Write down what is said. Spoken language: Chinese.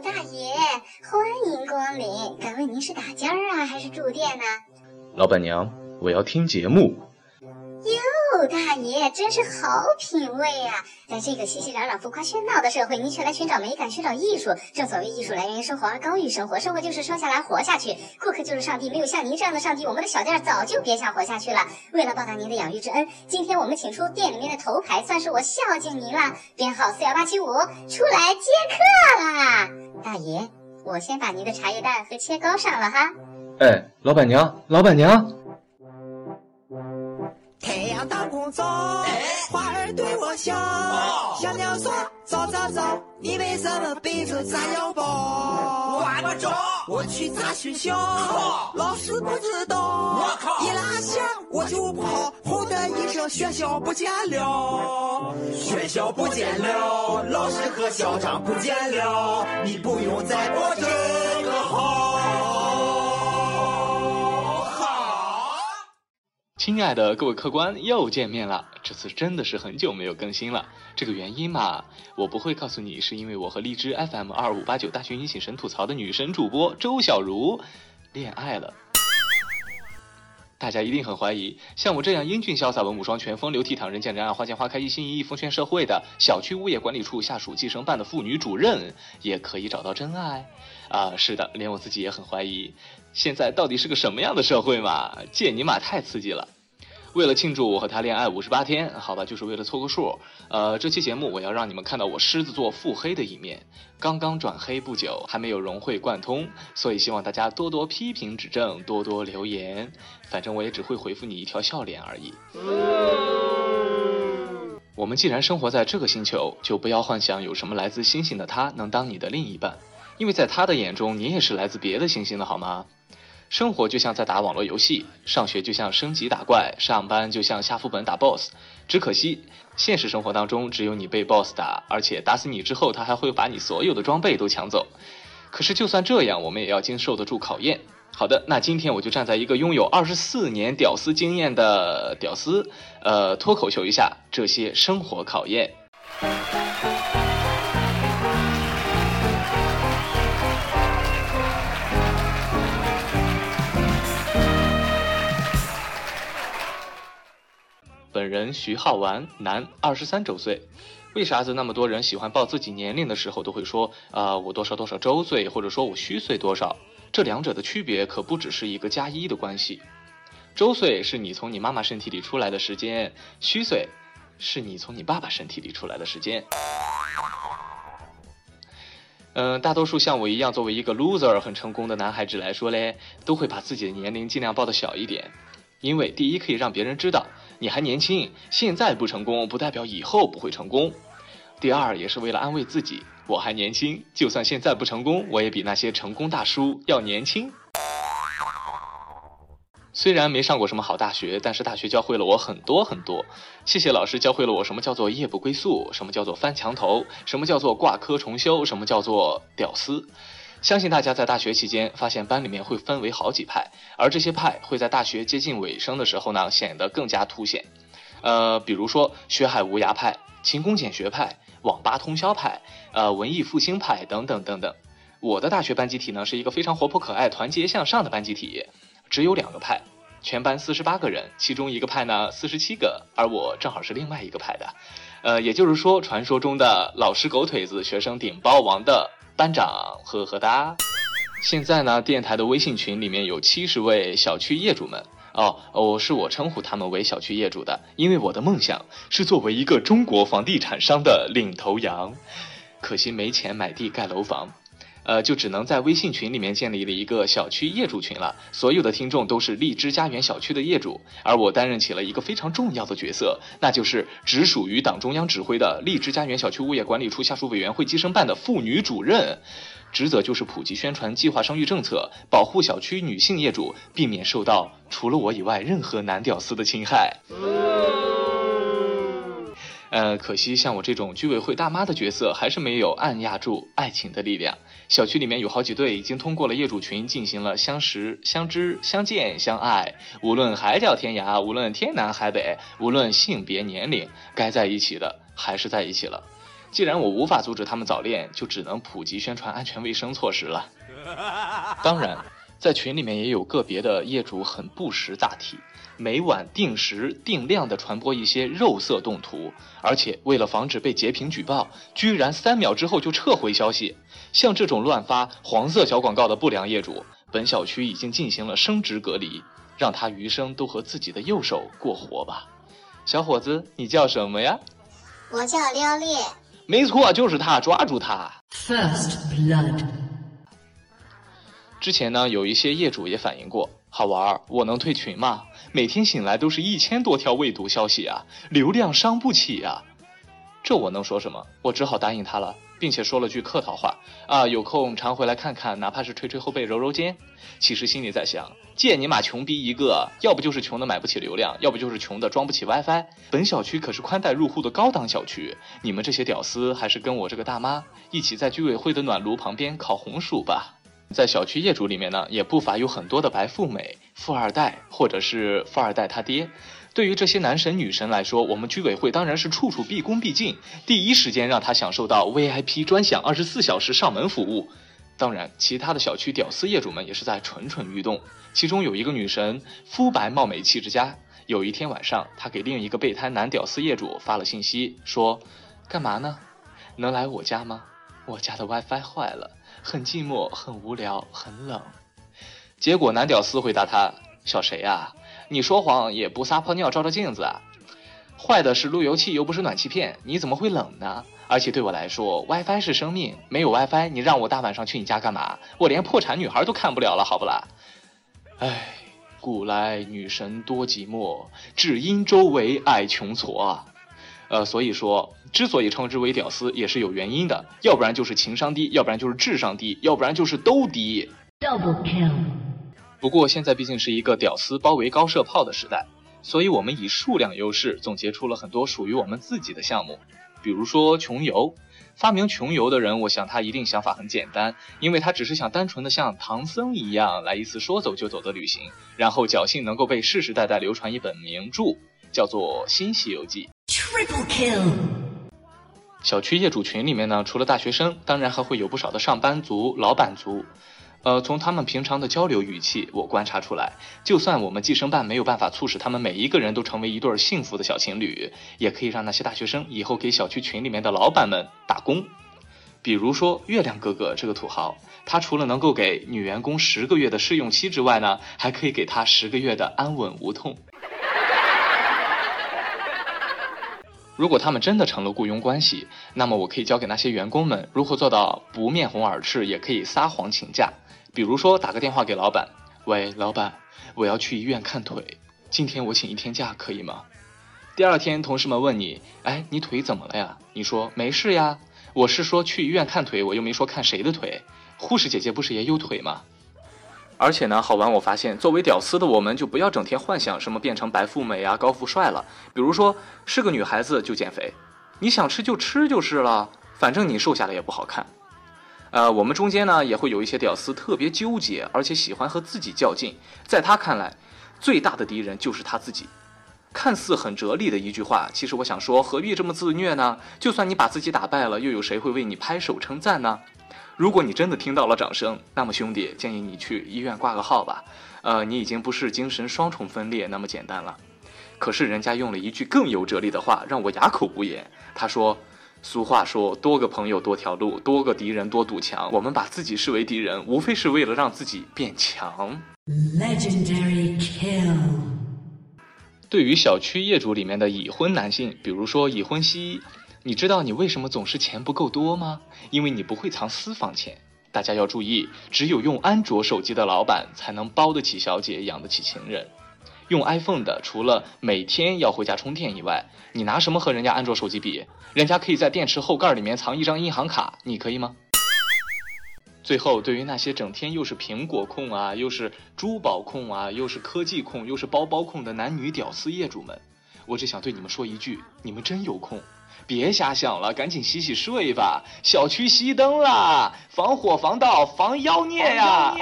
大爷，欢迎光临。敢问您是打尖儿啊，还是住店呢？老板娘，我要听节目。哟，大爷真是好品味呀！在这个熙熙攘攘、浮夸喧闹的社会，您却来寻找美感、寻找艺术。正所谓艺术来源于生活，而高于生活。生活就是生下来活下去，顾客就是上帝。没有像您这样的上帝，我们的小店早就别想活下去了。为了报答您的养育之恩，今天我们请出店里面的头牌，算是我孝敬您了。编号四幺八七五，出来接客啦！大爷，我先把您的茶叶蛋和切糕上了哈。哎，老板娘，老板娘。太阳当空照，花儿对我笑，小鸟说早早早，你为什么背着炸药包？管不着，我去炸学校，老师不知道，我靠，一拉线我就跑，轰的一声学校不见了，学校不见了，老师和校长不见了，你不用再过这个号。亲爱的各位客官，又见面了。这次真的是很久没有更新了。这个原因嘛，我不会告诉你，是因为我和荔枝 FM 二五八九大学音醒神吐槽的女神主播周小茹恋爱了。大家一定很怀疑，像我这样英俊潇洒、文武双全、风流倜傥、人见人爱、花见花开、一心一意奉献社会的小区物业管理处下属计生办的妇女主任，也可以找到真爱？啊，是的，连我自己也很怀疑。现在到底是个什么样的社会嘛？见尼玛太刺激了！为了庆祝我和他恋爱五十八天，好吧，就是为了凑个数。呃，这期节目我要让你们看到我狮子座腹黑的一面。刚刚转黑不久，还没有融会贯通，所以希望大家多多批评指正，多多留言。反正我也只会回复你一条笑脸而已。我们既然生活在这个星球，就不要幻想有什么来自星星的他能当你的另一半，因为在他的眼中，你也是来自别的星星的，好吗？生活就像在打网络游戏，上学就像升级打怪，上班就像下副本打 BOSS。只可惜，现实生活当中只有你被 BOSS 打，而且打死你之后，他还会把你所有的装备都抢走。可是就算这样，我们也要经受得住考验。好的，那今天我就站在一个拥有二十四年屌丝经验的屌丝，呃，脱口秀一下这些生活考验。人徐浩完，男，二十三周岁。为啥子那么多人喜欢报自己年龄的时候都会说啊我多少多少周岁，或者说我虚岁多少？这两者的区别可不只是一个加一的关系。周岁是你从你妈妈身体里出来的时间，虚岁是你从你爸爸身体里出来的时间。嗯，大多数像我一样作为一个 loser 很成功的男孩子来说嘞，都会把自己的年龄尽量报的小一点，因为第一可以让别人知道。你还年轻，现在不成功不代表以后不会成功。第二，也是为了安慰自己，我还年轻，就算现在不成功，我也比那些成功大叔要年轻。虽然没上过什么好大学，但是大学教会了我很多很多。谢谢老师教会了我什么叫做夜不归宿，什么叫做翻墙头，什么叫做挂科重修，什么叫做屌丝。相信大家在大学期间发现班里面会分为好几派，而这些派会在大学接近尾声的时候呢显得更加凸显。呃，比如说学海无涯派、勤工俭学派、网吧通宵派、呃文艺复兴派等等等等。我的大学班集体呢是一个非常活泼可爱、团结向上的班集体，只有两个派，全班四十八个人，其中一个派呢四十七个，而我正好是另外一个派的。呃，也就是说，传说中的老师狗腿子、学生顶包王的。班长，呵呵哒。现在呢，电台的微信群里面有七十位小区业主们哦，哦，是我称呼他们为小区业主的，因为我的梦想是作为一个中国房地产商的领头羊，可惜没钱买地盖楼房。呃，就只能在微信群里面建立了一个小区业主群了。所有的听众都是荔枝家园小区的业主，而我担任起了一个非常重要的角色，那就是直属于党中央指挥的荔枝家园小区物业管理处下属委员会计生办的妇女主任，职责就是普及宣传计划生育政策，保护小区女性业主，避免受到除了我以外任何男屌丝的侵害。呃，可惜像我这种居委会大妈的角色，还是没有按压住爱情的力量。小区里面有好几对已经通过了业主群进行了相识、相知、相见、相爱。无论海角天涯，无论天南海北，无论性别年龄，该在一起的还是在一起了。既然我无法阻止他们早恋，就只能普及宣传安全卫生措施了。当然，在群里面也有个别的业主很不识大体，每晚定时定量的传播一些肉色动图，而且为了防止被截屏举报，居然三秒之后就撤回消息。像这种乱发黄色小广告的不良业主，本小区已经进行了升职隔离，让他余生都和自己的右手过活吧。小伙子，你叫什么呀？我叫撩烈。没错，就是他，抓住他。First blood。之前呢，有一些业主也反映过，好玩儿，我能退群吗？每天醒来都是一千多条未读消息啊，流量伤不起啊。这我能说什么？我只好答应他了。并且说了句客套话啊，有空常回来看看，哪怕是捶捶后背、揉揉肩。其实心里在想，借你妈穷逼一个，要不就是穷的买不起流量，要不就是穷的装不起 WiFi。本小区可是宽带入户的高档小区，你们这些屌丝还是跟我这个大妈一起在居委会的暖炉旁边烤红薯吧。在小区业主里面呢，也不乏有很多的白富美、富二代，或者是富二代他爹。对于这些男神女神来说，我们居委会当然是处处毕恭毕敬，第一时间让他享受到 VIP 专享二十四小时上门服务。当然，其他的小区屌丝业主们也是在蠢蠢欲动。其中有一个女神，肤白貌美气质佳。有一天晚上，她给另一个备胎男屌丝业主发了信息，说：“干嘛呢？能来我家吗？我家的 WiFi 坏了，很寂寞，很无聊，很冷。”结果男屌丝回答他：“小谁呀？”你说谎也不撒泡尿照照镜子啊！坏的是路由器，又不是暖气片，你怎么会冷呢？而且对我来说，WiFi 是生命，没有 WiFi，你让我大晚上去你家干嘛？我连破产女孩都看不了了，好不啦？唉，古来女神多寂寞，只因周围爱穷矬！呃，所以说，之所以称之为屌丝，也是有原因的，要不然就是情商低，要不然就是智商低，要不然就是都低。Double kill。不过现在毕竟是一个屌丝包围高射炮的时代，所以我们以数量优势总结出了很多属于我们自己的项目。比如说穷游，发明穷游的人，我想他一定想法很简单，因为他只是想单纯的像唐僧一样来一次说走就走的旅行，然后侥幸能够被世世代代流传一本名著，叫做《新西游记》。Triple kill。小区业主群里面呢，除了大学生，当然还会有不少的上班族、老板族。呃，从他们平常的交流语气，我观察出来，就算我们计生办没有办法促使他们每一个人都成为一对幸福的小情侣，也可以让那些大学生以后给小区群里面的老板们打工。比如说月亮哥哥这个土豪，他除了能够给女员工十个月的试用期之外呢，还可以给他十个月的安稳无痛。如果他们真的成了雇佣关系，那么我可以教给那些员工们如何做到不面红耳赤，也可以撒谎请假。比如说打个电话给老板，喂，老板，我要去医院看腿，今天我请一天假可以吗？第二天同事们问你，哎，你腿怎么了呀？你说没事呀，我是说去医院看腿，我又没说看谁的腿。护士姐姐不是也有腿吗？而且呢，好玩，我发现作为屌丝的我们就不要整天幻想什么变成白富美啊、高富帅了。比如说是个女孩子就减肥，你想吃就吃就是了，反正你瘦下来也不好看。呃，我们中间呢也会有一些屌丝特别纠结，而且喜欢和自己较劲。在他看来，最大的敌人就是他自己。看似很哲理的一句话，其实我想说，何必这么自虐呢？就算你把自己打败了，又有谁会为你拍手称赞呢？如果你真的听到了掌声，那么兄弟建议你去医院挂个号吧。呃，你已经不是精神双重分裂那么简单了。可是人家用了一句更有哲理的话，让我哑口无言。他说。俗话说，多个朋友多条路，多个敌人多堵墙。我们把自己视为敌人，无非是为了让自己变强。Legendary kill。对于小区业主里面的已婚男性，比如说已婚西，你知道你为什么总是钱不够多吗？因为你不会藏私房钱。大家要注意，只有用安卓手机的老板才能包得起小姐，养得起情人。用 iPhone 的，除了每天要回家充电以外，你拿什么和人家安卓手机比？人家可以在电池后盖里面藏一张银行卡，你可以吗？最后，对于那些整天又是苹果控啊，又是珠宝控啊，又是科技控，又是包包控的男女屌丝业主们，我只想对你们说一句：你们真有空，别瞎想了，赶紧洗洗睡吧。小区熄灯啦，防火防盗防妖孽呀！